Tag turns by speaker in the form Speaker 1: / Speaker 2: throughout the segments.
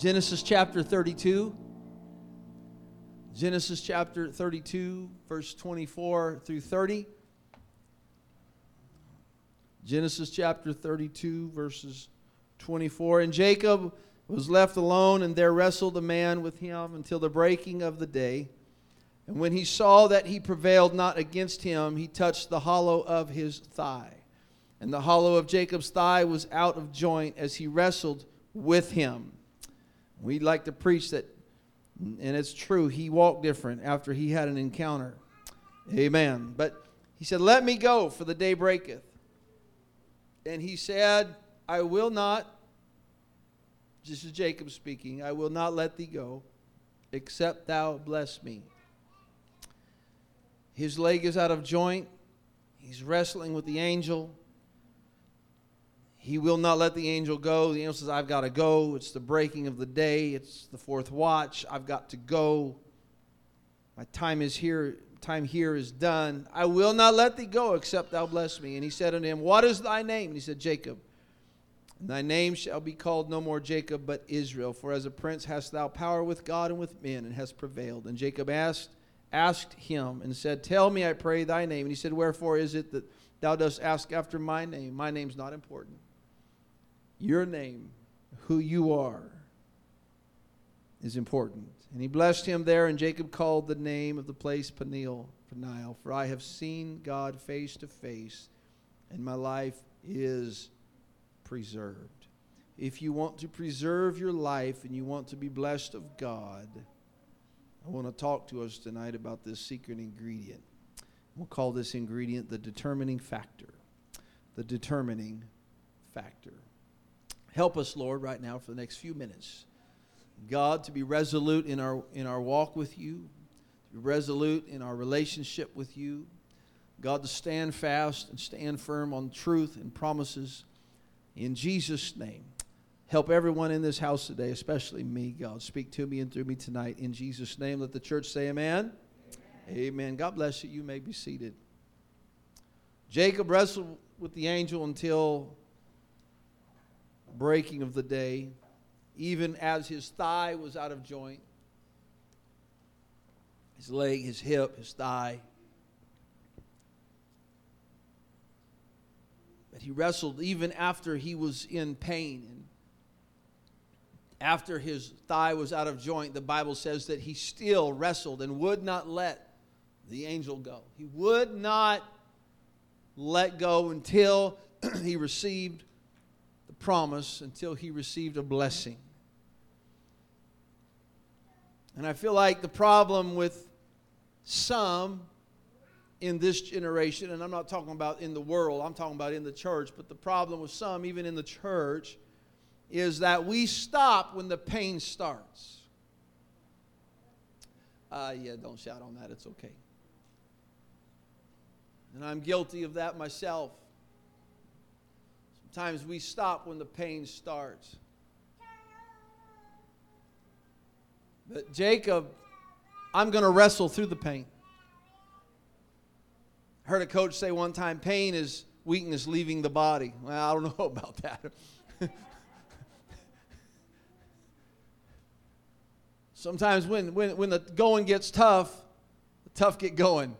Speaker 1: Genesis chapter 32. Genesis chapter 32, verse 24 through 30. Genesis chapter 32, verses 24. And Jacob was left alone, and there wrestled a man with him until the breaking of the day. And when he saw that he prevailed not against him, he touched the hollow of his thigh. And the hollow of Jacob's thigh was out of joint as he wrestled with him. We'd like to preach that, and it's true, he walked different after he had an encounter. Amen. But he said, Let me go, for the day breaketh. And he said, I will not, this is Jacob speaking, I will not let thee go, except thou bless me. His leg is out of joint. He's wrestling with the angel. He will not let the angel go. The angel says, I've got to go. It's the breaking of the day. It's the fourth watch. I've got to go. My time is here. Time here is done. I will not let thee go except thou bless me. And he said unto him, What is thy name? And he said, Jacob. And thy name shall be called no more Jacob, but Israel. For as a prince hast thou power with God and with men, and hast prevailed. And Jacob asked, asked him and said, Tell me, I pray, thy name. And he said, Wherefore is it that thou dost ask after my name? My name's not important your name, who you are, is important. And he blessed him there, and Jacob called the name of the place Peniel, Peniel, for I have seen God face to face, and my life is preserved. If you want to preserve your life and you want to be blessed of God, I want to talk to us tonight about this secret ingredient. We'll call this ingredient the determining factor. The determining factor. Help us, Lord, right now for the next few minutes. God, to be resolute in our, in our walk with you, to be resolute in our relationship with you. God, to stand fast and stand firm on truth and promises. In Jesus' name. Help everyone in this house today, especially me, God. Speak to me and through me tonight. In Jesus' name, let the church say amen. Amen. amen. God bless you. You may be seated. Jacob wrestled with the angel until breaking of the day, even as his thigh was out of joint, his leg, his hip, his thigh. But he wrestled even after he was in pain. And after his thigh was out of joint, the Bible says that he still wrestled and would not let the angel go. He would not let go until he received promise until he received a blessing. And I feel like the problem with some in this generation, and I'm not talking about in the world, I'm talking about in the church, but the problem with some, even in the church, is that we stop when the pain starts. Uh, yeah, don't shout on that, it's okay. And I'm guilty of that myself. Sometimes we stop when the pain starts. But Jacob, I'm going to wrestle through the pain. I heard a coach say one time pain is weakness leaving the body. Well, I don't know about that. Sometimes when, when, when the going gets tough, the tough get going.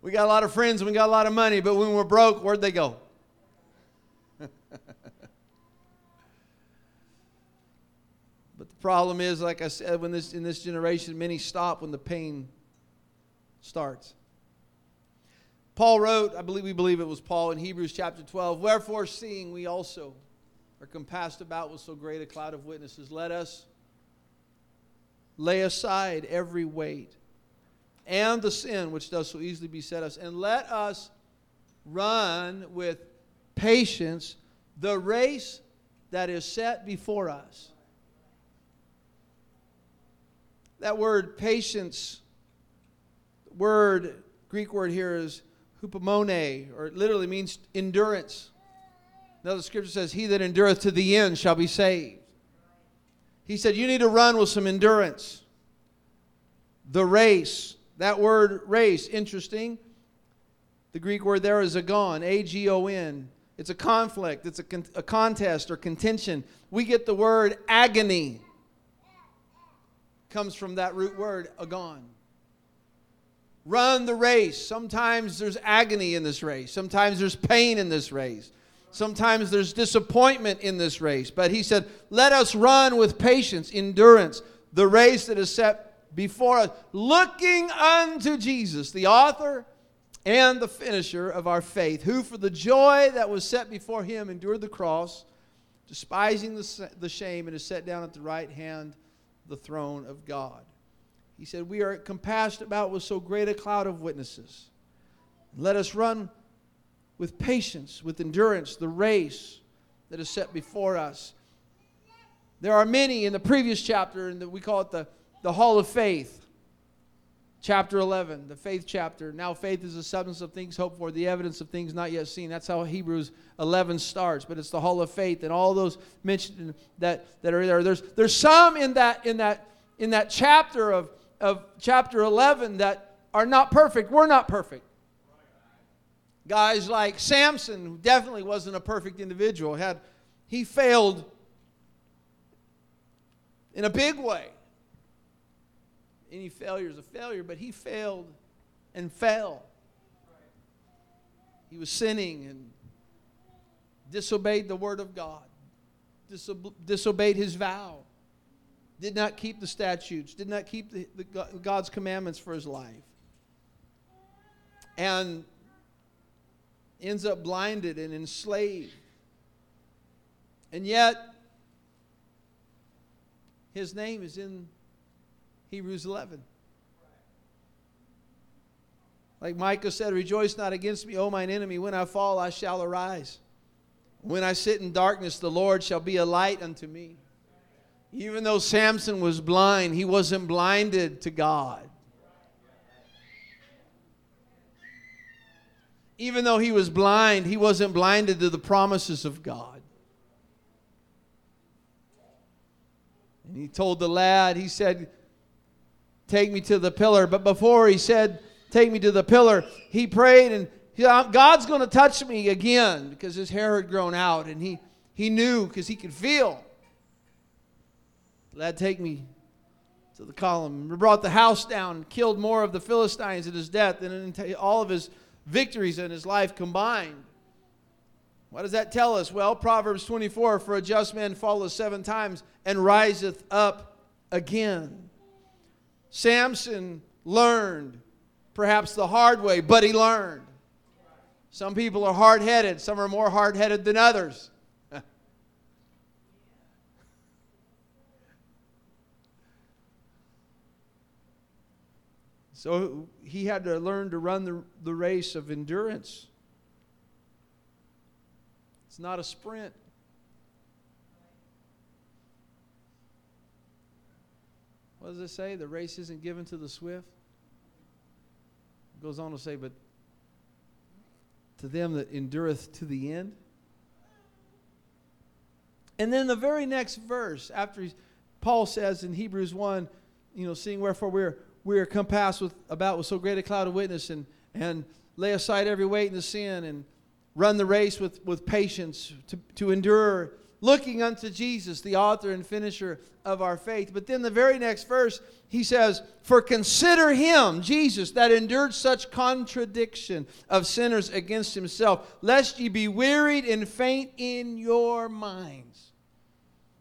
Speaker 1: We got a lot of friends and we got a lot of money, but when we're broke, where'd they go? but the problem is, like I said, when this in this generation, many stop when the pain starts. Paul wrote, I believe we believe it was Paul in Hebrews chapter 12, Wherefore, seeing we also are compassed about with so great a cloud of witnesses, let us lay aside every weight and the sin which does so easily beset us, and let us run with patience the race that is set before us. That word patience, word, Greek word here is hupomone, or it literally means endurance. Now the scripture says, He that endureth to the end shall be saved. He said, You need to run with some endurance. The race that word race, interesting. The Greek word there is agon, A G O N. it's a conflict, it's a, con- a contest or contention. We get the word agony. Comes from that root word, agon. Run the race. Sometimes there's agony in this race. Sometimes there's pain in this race. Sometimes there's disappointment in this race. But he said, Let us run with patience, endurance, the race that is set before us, looking unto Jesus, the author and the finisher of our faith, who for the joy that was set before him endured the cross, despising the, the shame, and is set down at the right hand the throne of God. He said, We are compassed about with so great a cloud of witnesses. Let us run with patience, with endurance, the race that is set before us. There are many in the previous chapter, and we call it the, the Hall of Faith. Chapter 11, the faith chapter. Now, faith is the substance of things hoped for, the evidence of things not yet seen. That's how Hebrews 11 starts. But it's the Hall of Faith, and all those mentioned that, that are there. There's, there's some in that, in, that, in that chapter of, of chapter 11 that are not perfect. We're not perfect. Guys like Samson, who definitely wasn't a perfect individual, had he failed in a big way. Any failure is a failure, but he failed and fell. He was sinning and disobeyed the word of God, disobe- disobeyed his vow, did not keep the statutes, did not keep the, the God's commandments for his life. And ends up blinded and enslaved. And yet, his name is in Hebrews 11. Like Micah said, Rejoice not against me, O mine enemy. When I fall, I shall arise. When I sit in darkness, the Lord shall be a light unto me. Even though Samson was blind, he wasn't blinded to God. even though he was blind, he wasn't blinded to the promises of God. And he told the lad, he said, Take me to the pillar. But before he said, Take me to the pillar, he prayed and he, uh, God's going to touch me again because his hair had grown out and he, he knew because he could feel. Lad, take me to the column. We brought the house down, killed more of the Philistines at his death than all of his victories in his life combined. What does that tell us? Well, Proverbs 24 For a just man falleth seven times and riseth up again. Samson learned, perhaps the hard way, but he learned. Some people are hard headed, some are more hard headed than others. So he had to learn to run the, the race of endurance. It's not a sprint. What does it say? The race isn't given to the swift. It goes on to say, but to them that endureth to the end. And then the very next verse, after Paul says in Hebrews 1, you know, seeing wherefore we're we are compassed with about with so great a cloud of witness and and lay aside every weight and the sin and run the race with, with patience to, to endure looking unto jesus the author and finisher of our faith. But then the very next verse he says for consider him jesus that endured such contradiction of sinners against himself lest ye be wearied and faint in your minds.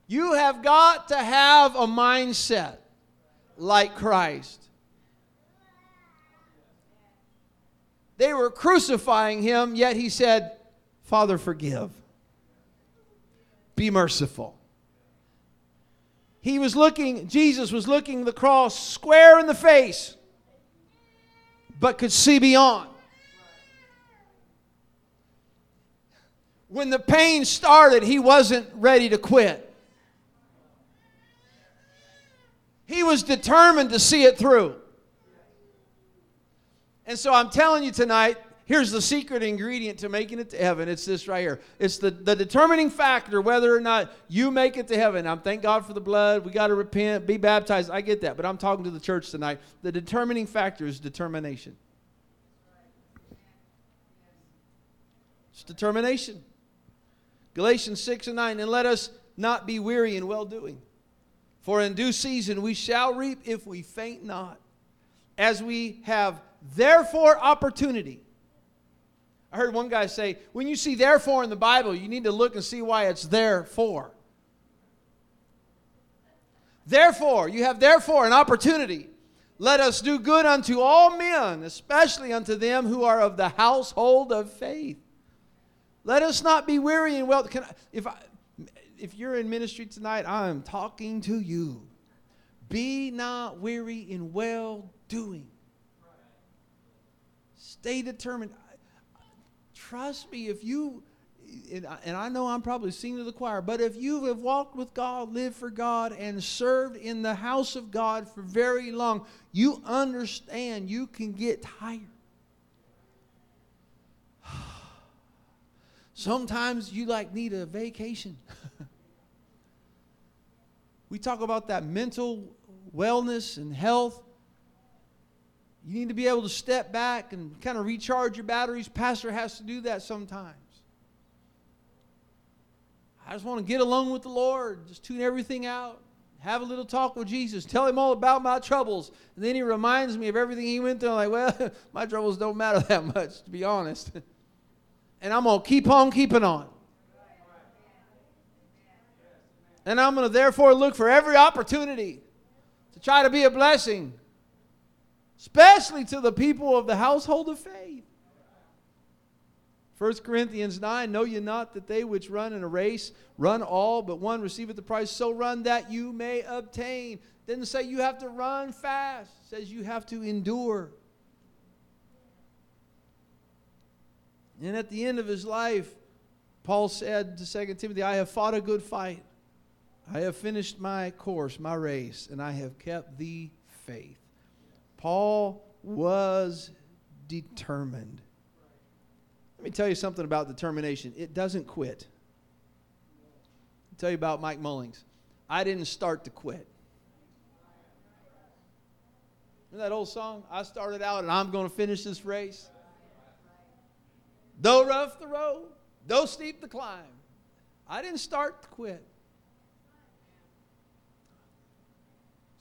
Speaker 1: You have got to have a mindset like christ. They were crucifying him, yet he said, Father, forgive. Be merciful. He was looking, Jesus was looking the cross square in the face, but could see beyond. When the pain started, he wasn't ready to quit. He was determined to see it through. And so I'm telling you tonight, here's the secret ingredient to making it to heaven. It's this right here. It's the, the determining factor whether or not you make it to heaven. I'm thank God for the blood. We got to repent, be baptized. I get that, but I'm talking to the church tonight. The determining factor is determination. It's determination. Galatians 6 and 9. And let us not be weary in well doing. For in due season we shall reap if we faint not. As we have therefore opportunity. I heard one guy say, when you see therefore in the Bible, you need to look and see why it's there for. Therefore, you have therefore an opportunity. Let us do good unto all men, especially unto them who are of the household of faith. Let us not be weary and well. Can I, if I, if you're in ministry tonight, I am talking to you. Be not weary in well doing. Stay determined. Trust me, if you and I know I'm probably singing to the choir, but if you have walked with God, lived for God, and served in the house of God for very long, you understand you can get tired. Sometimes you like need a vacation. we talk about that mental wellness and health. You need to be able to step back and kind of recharge your batteries. Pastor has to do that sometimes. I just want to get along with the Lord, just tune everything out, have a little talk with Jesus, tell him all about my troubles. And then he reminds me of everything he went through. I'm like, well, my troubles don't matter that much, to be honest. and I'm going to keep on keeping on. And I'm going to therefore look for every opportunity to try to be a blessing, especially to the people of the household of faith. 1 Corinthians 9, know ye not that they which run in a race run all, but one receiveth the prize, so run that you may obtain. Didn't say you have to run fast, it says you have to endure. And at the end of his life, Paul said to 2 Timothy, I have fought a good fight. I have finished my course, my race, and I have kept the faith. Paul was determined. Let me tell you something about determination. It doesn't quit. I'll tell you about Mike Mullings. I didn't start to quit. Remember that old song? I started out and I'm going to finish this race. Though rough the road, though steep the climb, I didn't start to quit.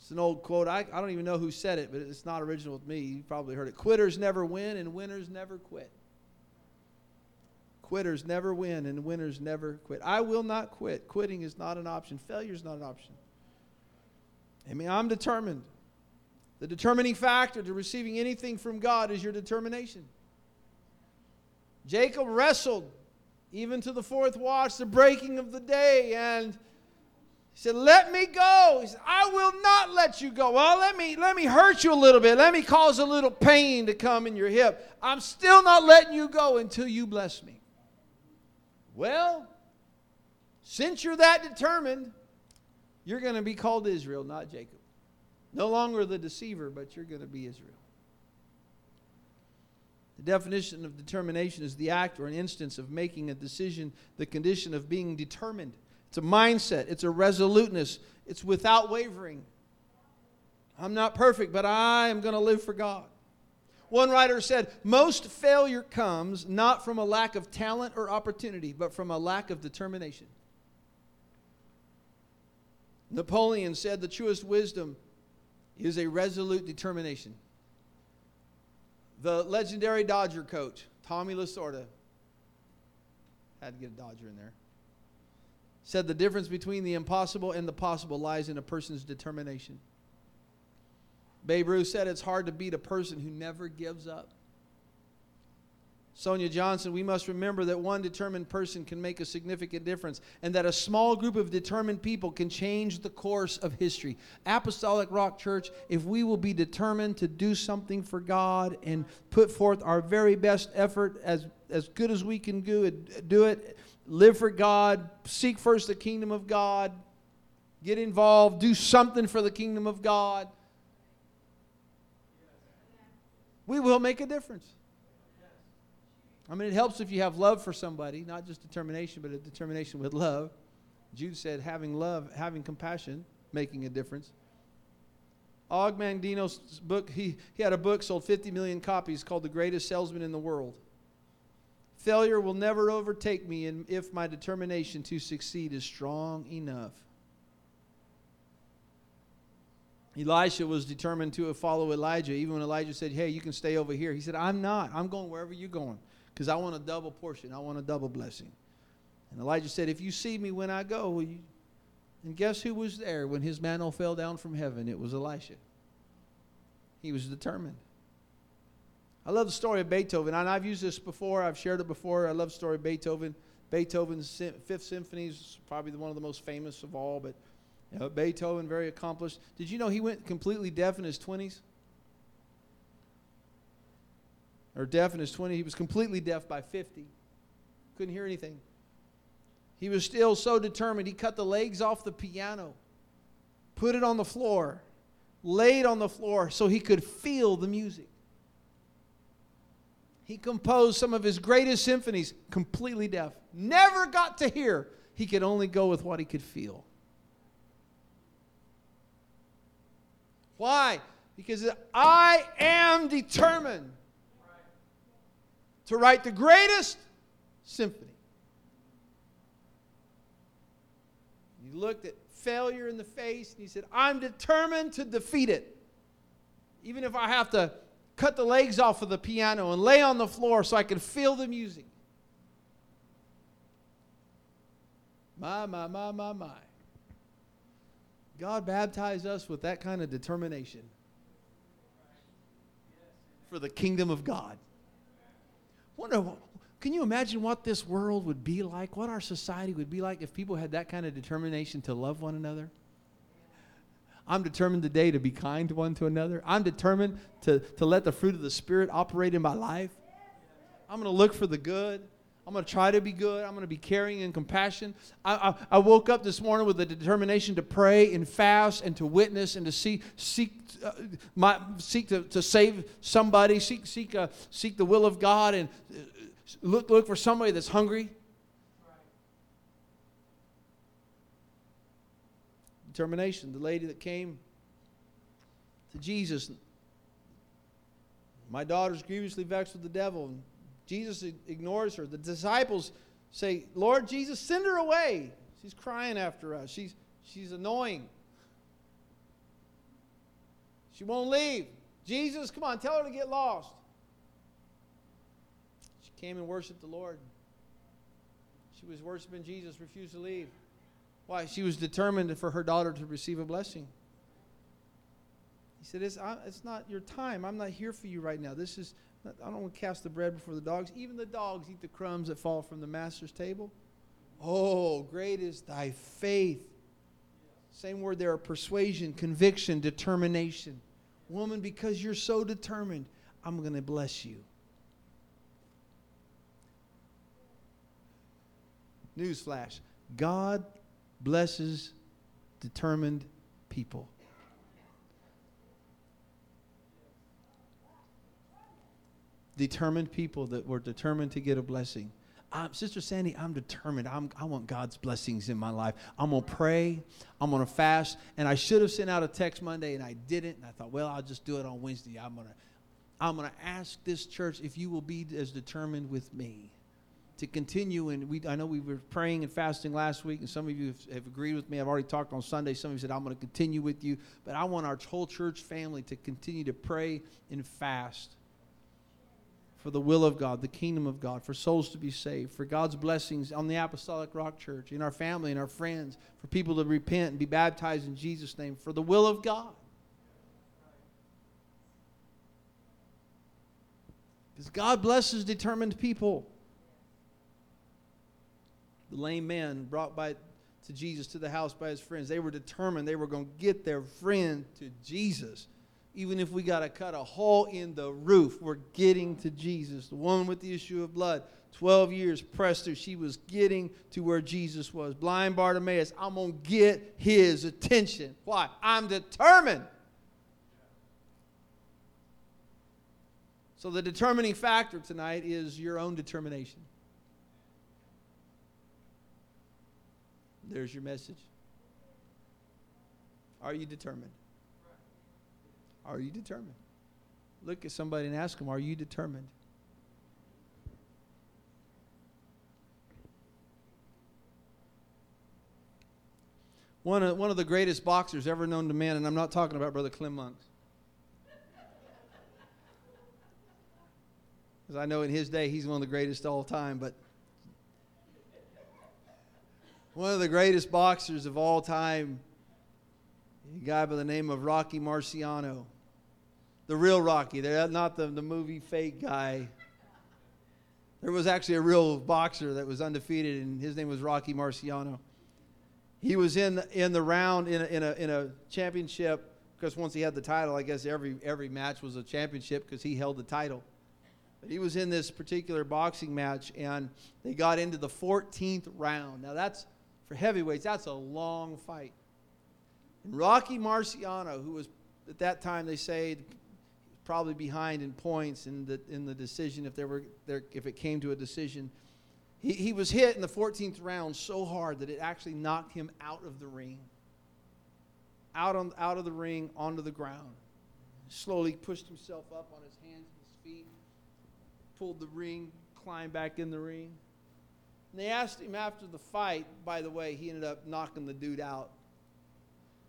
Speaker 1: It's an old quote. I, I don't even know who said it, but it's not original with me. You probably heard it. Quitters never win, and winners never quit. Quitters never win and winners never quit. I will not quit. Quitting is not an option. Failure is not an option. I mean, I'm determined. The determining factor to receiving anything from God is your determination. Jacob wrestled even to the fourth watch, the breaking of the day, and he said, Let me go. He said, I will not let you go. Well, let me let me hurt you a little bit. Let me cause a little pain to come in your hip. I'm still not letting you go until you bless me. Well, since you're that determined, you're going to be called Israel, not Jacob. No longer the deceiver, but you're going to be Israel. The definition of determination is the act or an instance of making a decision, the condition of being determined. It's a mindset, it's a resoluteness, it's without wavering. I'm not perfect, but I am going to live for God. One writer said, Most failure comes not from a lack of talent or opportunity, but from a lack of determination. Napoleon said, The truest wisdom is a resolute determination. The legendary Dodger coach, Tommy Lasorda, had to get a Dodger in there, said the difference between the impossible and the possible lies in a person's determination. Babe Ruth said it's hard to beat a person who never gives up. Sonia Johnson, we must remember that one determined person can make a significant difference and that a small group of determined people can change the course of history. Apostolic Rock Church, if we will be determined to do something for God and put forth our very best effort as, as good as we can do it, do it, live for God, seek first the kingdom of God, get involved, do something for the kingdom of God we will make a difference. I mean, it helps if you have love for somebody, not just determination, but a determination with love. Jude said, having love, having compassion, making a difference. Og Mandino's book, he, he had a book, sold 50 million copies, called The Greatest Salesman in the World. Failure will never overtake me and if my determination to succeed is strong enough. Elisha was determined to follow Elijah. Even when Elijah said, Hey, you can stay over here, he said, I'm not. I'm going wherever you're going because I want a double portion. I want a double blessing. And Elijah said, If you see me when I go, you... and guess who was there when his mantle fell down from heaven? It was Elisha. He was determined. I love the story of Beethoven, and I've used this before. I've shared it before. I love the story of Beethoven. Beethoven's Fifth Symphony is probably one of the most famous of all, but you know, Beethoven, very accomplished. Did you know he went completely deaf in his 20s? Or deaf in his 20s. He was completely deaf by 50. Couldn't hear anything. He was still so determined. He cut the legs off the piano, put it on the floor, laid on the floor so he could feel the music. He composed some of his greatest symphonies completely deaf. Never got to hear. He could only go with what he could feel. Why? Because I am determined to write the greatest symphony. He looked at failure in the face and he said, I'm determined to defeat it. Even if I have to cut the legs off of the piano and lay on the floor so I could feel the music. My, my, my, my, my. God baptized us with that kind of determination for the kingdom of God. Wonder, can you imagine what this world would be like, what our society would be like if people had that kind of determination to love one another? I'm determined today to be kind one to another. I'm determined to, to let the fruit of the Spirit operate in my life. I'm going to look for the good. I'm going to try to be good. I'm going to be caring and compassion. I, I, I, woke up this morning with a determination to pray and fast and to witness and to see, seek, uh, my, seek to, to save somebody, seek, seek, uh, seek the will of God, and uh, look, look for somebody that's hungry. Determination. The lady that came to Jesus, my daughter's grievously vexed with the devil. And Jesus ignores her. The disciples say, Lord Jesus, send her away. She's crying after us. She's, she's annoying. She won't leave. Jesus, come on, tell her to get lost. She came and worshiped the Lord. She was worshiping Jesus, refused to leave. Why? She was determined for her daughter to receive a blessing. He said, it's, it's not your time. I'm not here for you right now. This is I don't want to cast the bread before the dogs. Even the dogs eat the crumbs that fall from the master's table. Oh, great is thy faith. Same word there persuasion, conviction, determination. Woman, because you're so determined, I'm going to bless you. Newsflash God blesses determined people. determined people that were determined to get a blessing. I'm, Sister Sandy, I'm determined. I'm, I want God's blessings in my life. I'm going to pray. I'm going to fast. And I should have sent out a text Monday, and I didn't. And I thought, well, I'll just do it on Wednesday. I'm going to I'm going to ask this church if you will be as determined with me to continue. And we, I know we were praying and fasting last week, and some of you have, have, agreed with me. I've already talked on Sunday. Some of you said, I'm going to continue with you. But I want our whole church family to continue to pray and fast for the will of God, the kingdom of God, for souls to be saved, for God's blessings on the Apostolic Rock Church, in our family and our friends, for people to repent and be baptized in Jesus' name, for the will of God. Because God blesses determined people. Lame man brought by to Jesus to the house by his friends, they were determined they were going to get their friend to Jesus even if we got to cut a hole in the roof, we're getting to Jesus. The woman with the issue of blood, 12 years pressed her. She was getting to where Jesus was. Blind Bartimaeus, I'm going to get his attention. Why? I'm determined. So, the determining factor tonight is your own determination. There's your message. Are you determined? Are you determined? Look at somebody and ask them, Are you determined? One of, one of the greatest boxers ever known to man, and I'm not talking about Brother Clem Monks. Because I know in his day he's one of the greatest all time, but one of the greatest boxers of all time, a guy by the name of Rocky Marciano. The real Rocky, not the, the movie fake guy. There was actually a real boxer that was undefeated, and his name was Rocky Marciano. He was in in the round in a, in a, in a championship because once he had the title, I guess every every match was a championship because he held the title. But he was in this particular boxing match, and they got into the 14th round. Now that's for heavyweights. That's a long fight. And Rocky Marciano, who was at that time they say probably behind in points in the in the decision if there were there if it came to a decision. He, he was hit in the 14th round so hard that it actually knocked him out of the ring. Out on out of the ring onto the ground. Slowly pushed himself up on his hands and his feet, pulled the ring, climbed back in the ring. And they asked him after the fight, by the way, he ended up knocking the dude out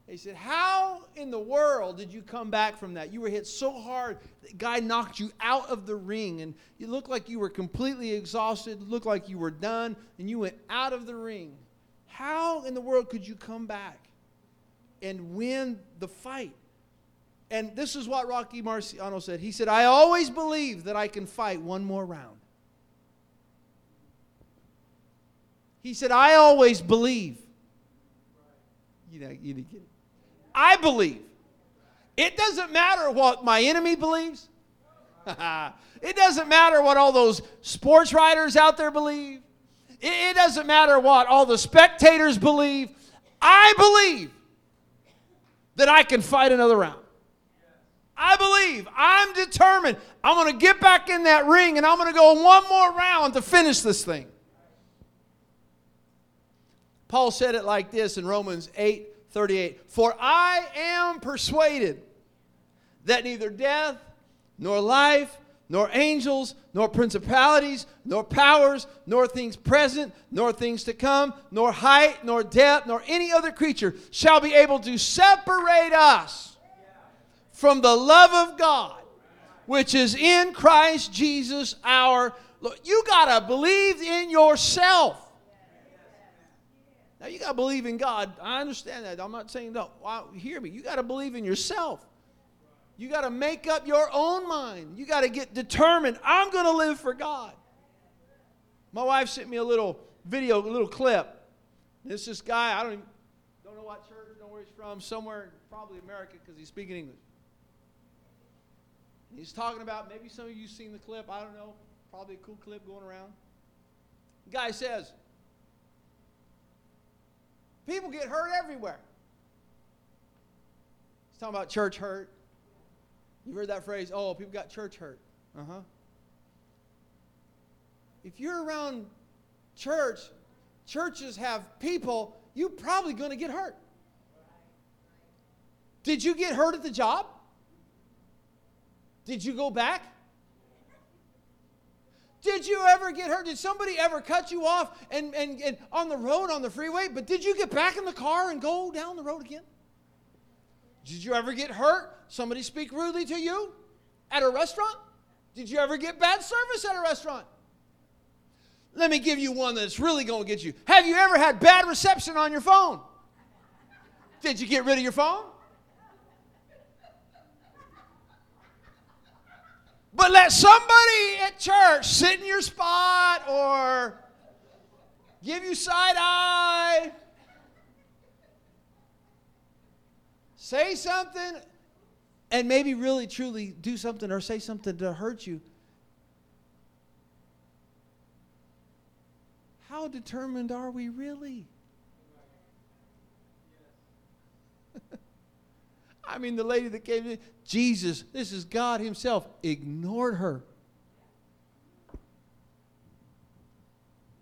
Speaker 1: he said, How in the world did you come back from that? You were hit so hard, the guy knocked you out of the ring, and you looked like you were completely exhausted, looked like you were done, and you went out of the ring. How in the world could you come back and win the fight? And this is what Rocky Marciano said. He said, I always believe that I can fight one more round. He said, I always believe. You know, you get it. I believe. It doesn't matter what my enemy believes. it doesn't matter what all those sports writers out there believe. It, it doesn't matter what all the spectators believe. I believe that I can fight another round. I believe. I'm determined. I'm going to get back in that ring and I'm going to go one more round to finish this thing. Paul said it like this in Romans 8 38. For I am persuaded that neither death, nor life, nor angels, nor principalities, nor powers, nor things present, nor things to come, nor height, nor depth, nor any other creature shall be able to separate us from the love of God, which is in Christ Jesus our Lord. You got to believe in yourself. Now you got to believe in God. I understand that. I'm not saying no. Well, hear me. You got to believe in yourself. You got to make up your own mind. You got to get determined. I'm going to live for God. My wife sent me a little video, a little clip. This this guy. I don't even, don't know what church, don't know where he's from. Somewhere, probably America, because he's speaking English. He's talking about maybe some of you seen the clip. I don't know. Probably a cool clip going around. The guy says. People get hurt everywhere. He's talking about church hurt. You heard that phrase, oh, people got church hurt. Uh huh. If you're around church, churches have people, you're probably going to get hurt. Did you get hurt at the job? Did you go back? Did you ever get hurt? Did somebody ever cut you off and, and, and on the road, on the freeway? But did you get back in the car and go down the road again? Did you ever get hurt? Somebody speak rudely to you at a restaurant? Did you ever get bad service at a restaurant? Let me give you one that's really going to get you. Have you ever had bad reception on your phone? Did you get rid of your phone? But let somebody at church sit in your spot or give you side eye, say something, and maybe really truly do something or say something to hurt you. How determined are we really? I mean, the lady that came in, Jesus, this is God Himself, ignored her.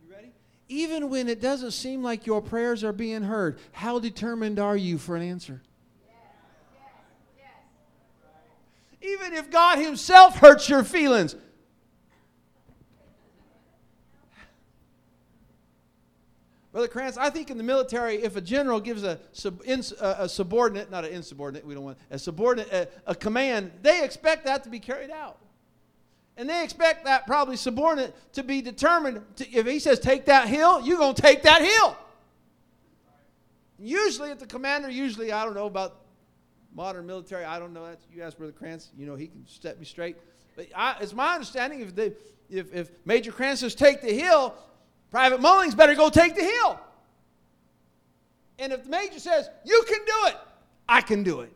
Speaker 1: You ready? Even when it doesn't seem like your prayers are being heard, how determined are you for an answer? Even if God Himself hurts your Brother Krantz, I think in the military, if a general gives a, sub, in, a, a subordinate, not an insubordinate, we don't want a subordinate, a, a command, they expect that to be carried out. And they expect that probably subordinate to be determined. To, if he says, take that hill, you're going to take that hill. Usually, at the commander, usually, I don't know about modern military, I don't know. that. you ask Brother Krantz, you know, he can set me straight. But I, it's my understanding if, they, if, if Major Krantz says, take the hill, Private Mullings better go take the hill. And if the major says, you can do it, I can do it.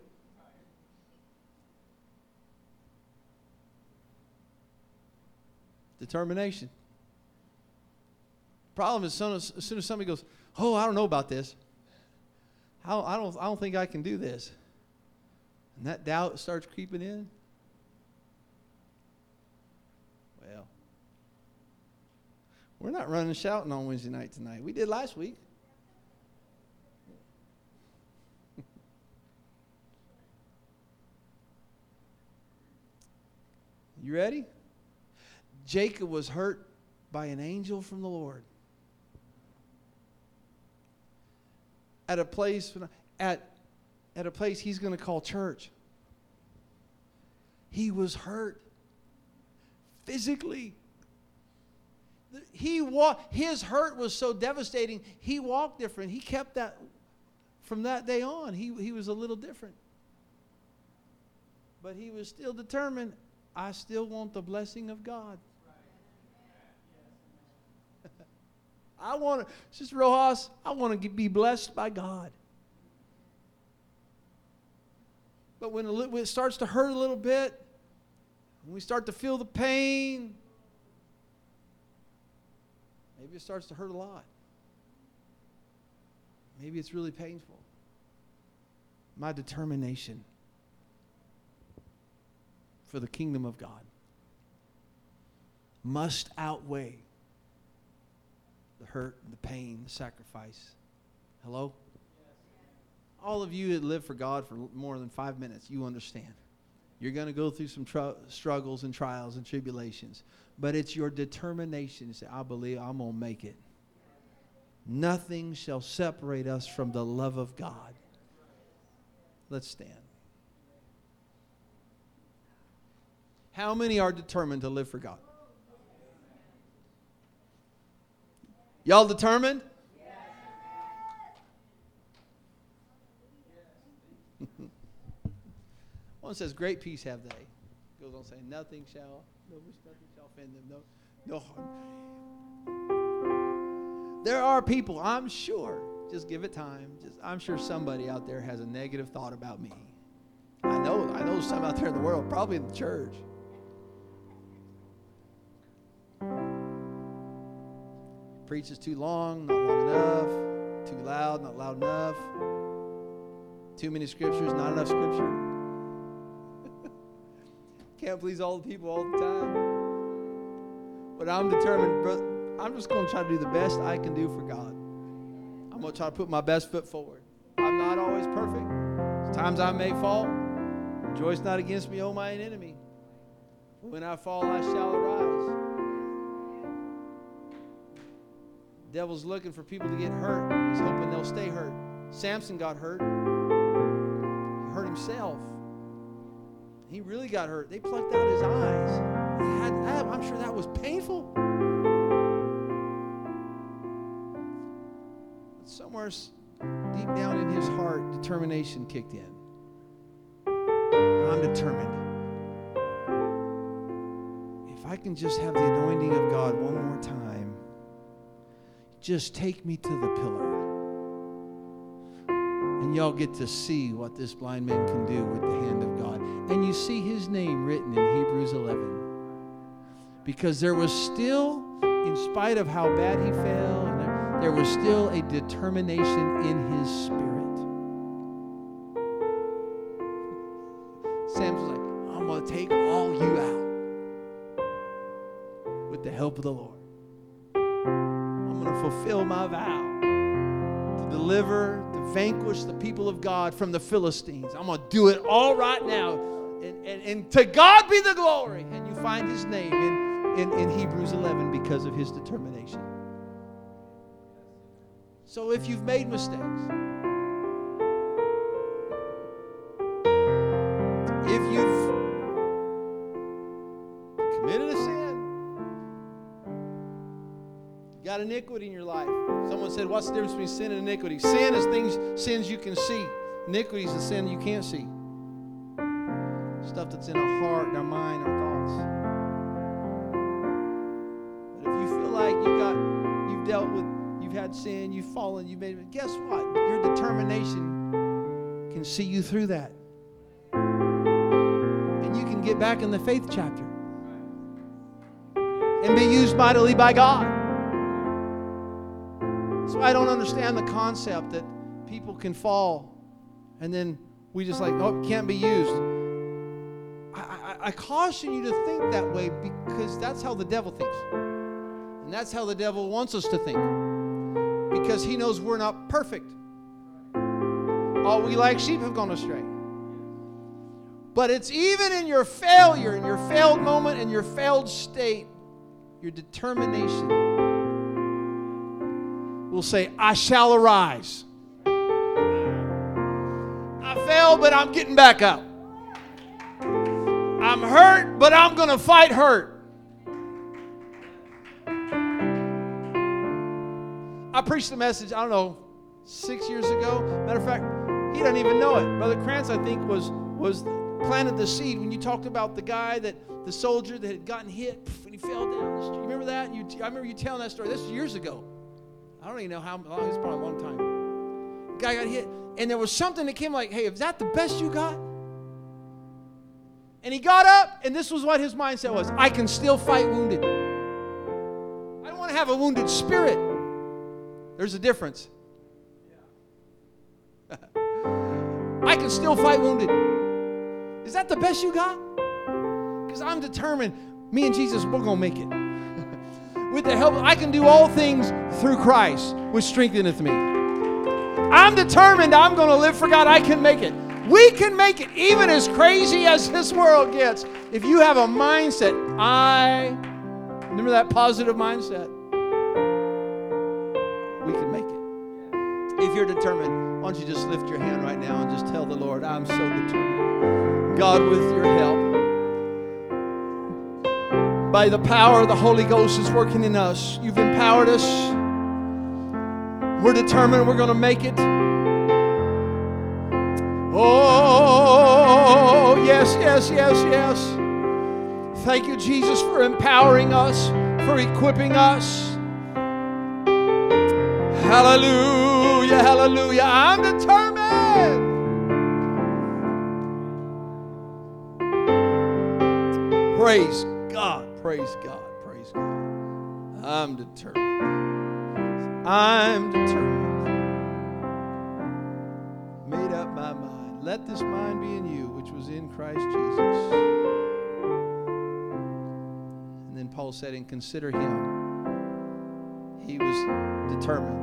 Speaker 1: Determination. Problem is, as soon as somebody goes, oh, I don't know about this. I don't, I don't, I don't think I can do this. And that doubt starts creeping in. Well, we're not running shouting on Wednesday night tonight. We did last week. you ready? Jacob was hurt by an angel from the Lord. At a place at, at a place he's going to call church. He was hurt physically. He walked, his hurt was so devastating, he walked different. He kept that from that day on. He, he was a little different. But he was still determined I still want the blessing of God. I want to, Sister Rojas, I want to be blessed by God. But when it starts to hurt a little bit, when we start to feel the pain, maybe it starts to hurt a lot. Maybe it's really painful. My determination for the kingdom of God must outweigh the hurt, the pain, the sacrifice. Hello? All of you that live for God for more than five minutes, you understand. You're going to go through some tr- struggles and trials and tribulations, but it's your determination to say, I believe I'm going to make it. Nothing shall separate us from the love of God. Let's stand. How many are determined to live for God? Y'all determined? One says, Great peace have they. Goes on saying, Nothing shall, no, nothing shall offend them, no, no harm. There are people, I'm sure, just give it time. Just, I'm sure somebody out there has a negative thought about me. I know, I know some out there in the world, probably in the church. Preaches too long, not long enough. Too loud, not loud enough. Too many scriptures, not enough scripture. Can't please all the people all the time. But I'm determined, but I'm just going to try to do the best I can do for God. I'm going to try to put my best foot forward. I'm not always perfect. Times I may fall. Rejoice not against me, oh, O mine enemy. When I fall, I shall arise. devil's looking for people to get hurt. He's hoping they'll stay hurt. Samson got hurt. He hurt himself. He really got hurt. They plucked out his eyes. Had, I'm sure that was painful. But somewhere deep down in his heart, determination kicked in. I'm determined. If I can just have the anointing of God one more time, just take me to the pillar. And y'all get to see what this blind man can do with the hand of God. And you see his name written in Hebrews 11. Because there was still, in spite of how bad he fell, there, was still a determination in his spirit. Sam's like, I'm going to take all you out with the help of the Lord I'm going to fulfill my vow to deliver, to vanquish the people of God from the Philistines. I'm going to do it all right now. And, to God be the glory. And you find his name in, in, in Hebrews 11 because of his determination. So if you've made mistakes, if you've committed a sin, got iniquity in your life. Someone said, What's the difference between sin and iniquity? Sin is things, sins you can see. Iniquity is the sin you can't see. Stuff that's in our heart, our mind, our thoughts. But if you feel like you got, you've dealt with, you've had sin, you've fallen, you've made, guess what? Your determination can see you through that. And you can get back in the faith chapter and be used mightily by God. So I don't understand the concept that people can fall and then we just like, oh, it can't be used. I, caution you to think that way because that's how the devil thinks. And that's how the devil wants us to think. Because he knows we're not perfect. All we like sheep have gone astray. But it's even in your failure, in your failed moment, in your failed state, your determination will say, I shall arise. I fell, but I'm getting back up. I'm hurt, but I'm going to fight hurt. I preached the message, I don't know, six years ago. Matter of fact, he doesn't even know it. Brother Krantz, I think, was was planted the seed when you talked about the guy that the soldier that had gotten hit and he fell down the street. You remember that? You, I remember you telling that story. This was years ago. I don't even know how long. It's probably a long time. Guy got hit, and there was something that came like, "Hey, is that the best you got?" And he got up, and this was what his mindset was: I can still fight wounded. I don't want to have a wounded spirit. There's a difference. I can still fight wounded. Is that the best you got? Because I'm determined, me and Jesus, we're going to make it. With the help, I can do all things through Christ, which strengtheneth me. I'm determined I'm going to live for God. I can make it. We can make it, even as crazy as this world gets. If you have a mindset, I, remember that positive mindset, we can make it. If you're determined, why don't you just lift your hand right now and just tell the Lord, I'm so determined. God, with your help, by the power of the Holy Ghost is working in us. You've empowered us. We're determined we're going to make it. Oh, yes, yes, yes, yes. Thank you, Jesus, for empowering us, for equipping us. Hallelujah, hallelujah. I'm determined. Praise God, praise God, praise God. I'm determined. I'm determined. Let this mind be in you, which was in Christ Jesus. And then Paul said, and consider him. He was determined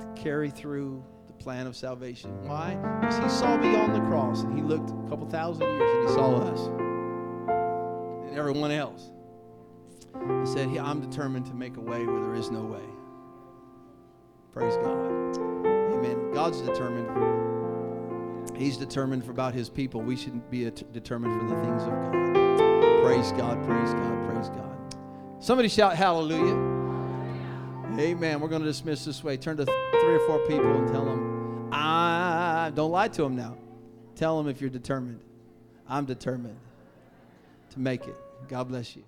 Speaker 1: to carry through the plan of salvation. Why? Because he saw me on the cross and he looked a couple thousand years and he saw us and everyone else. He said, I'm determined to make a way where there is no way. Praise God. Amen. God's determined. He's determined for about his people. We should be determined for the things of God. Praise God, praise God, praise God. Somebody shout hallelujah. Amen. We're going to dismiss this way. Turn to three or four people and tell them, I don't lie to them now. Tell them if you're determined. I'm determined to make it. God bless you.